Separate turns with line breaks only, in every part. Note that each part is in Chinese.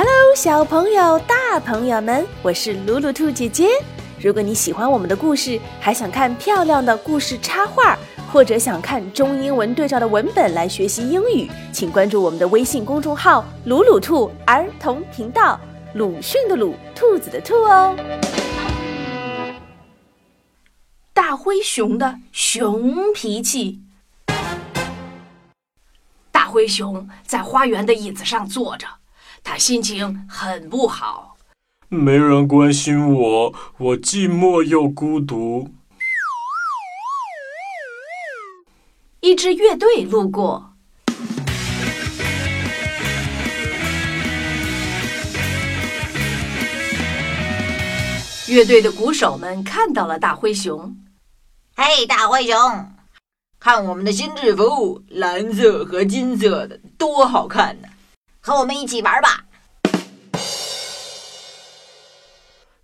Hello，小朋友、大朋友们，我是鲁鲁兔姐姐。如果你喜欢我们的故事，还想看漂亮的故事插画，或者想看中英文对照的文本来学习英语，请关注我们的微信公众号“鲁鲁兔儿童频道”。鲁迅的鲁，兔子的兔哦。
大灰熊的熊脾气。大灰熊在花园的椅子上坐着，他心情很不好。
没人关心我，我寂寞又孤独。
一支乐队路过，乐队的鼓手们看到了大灰熊。
嘿，大灰熊，看我们的新制服，蓝色和金色的，多好看呢！和我们一起玩吧。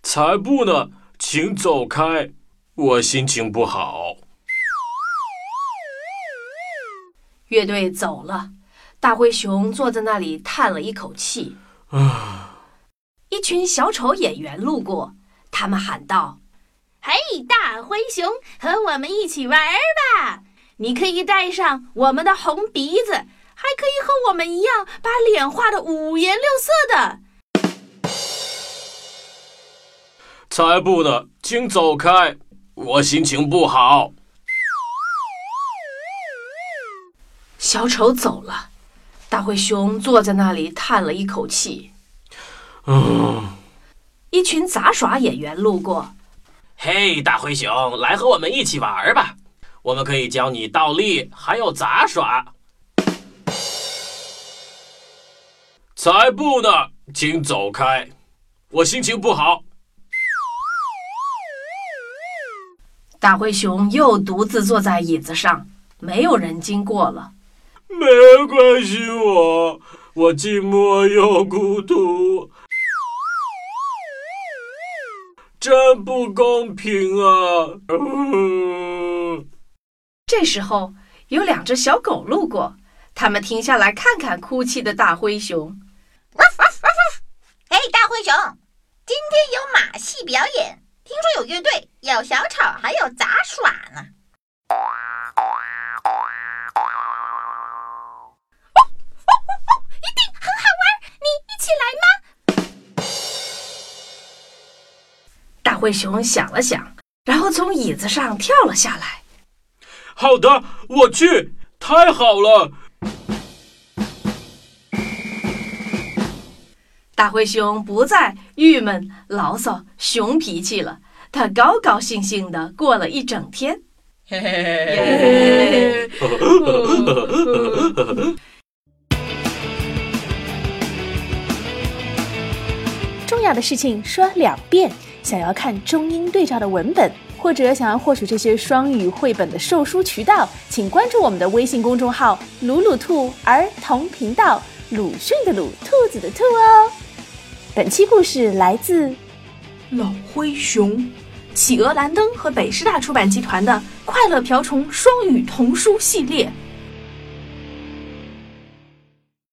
才不呢，请走开，我心情不好。
乐队走了，大灰熊坐在那里叹了一口气。
啊，
一群小丑演员路过，他们喊道：“
嘿，大灰熊，和我们一起玩吧！你可以戴上我们的红鼻子，还可以和我们一样把脸画的五颜六色的。”
才不呢，请走开，我心情不好。
小丑走了，大灰熊坐在那里叹了一口气。
嗯，
一群杂耍演员路过，
嘿，大灰熊，来和我们一起玩吧！我们可以教你倒立，还有杂耍。
才不呢，请走开，我心情不好。
大灰熊又独自坐在椅子上，没有人经过了。
没人关心我，我寂寞又孤独，真不公平啊！嗯
这时候，有两只小狗路过，它们停下来看看哭泣的大灰熊。
嘿，大灰熊，今天有马戏表演，听说有乐队，有小丑，还有杂耍呢。
一定很好玩，你一起来吗？
大灰熊想了想，然后从椅子上跳了下来。
好的，我去，太好了。
大灰熊不再郁闷、牢骚、熊脾气了，他高高兴兴地过了一整天。
重要的事情说两遍。想要看中英对照的文本，或者想要获取这些双语绘本的售书渠道，请关注我们的微信公众号“鲁鲁兔儿童频道”，鲁迅的鲁，兔子的兔哦。本期故事来自
老灰熊，企鹅兰登和北师大出版集团的《快乐瓢虫双语童书系列》。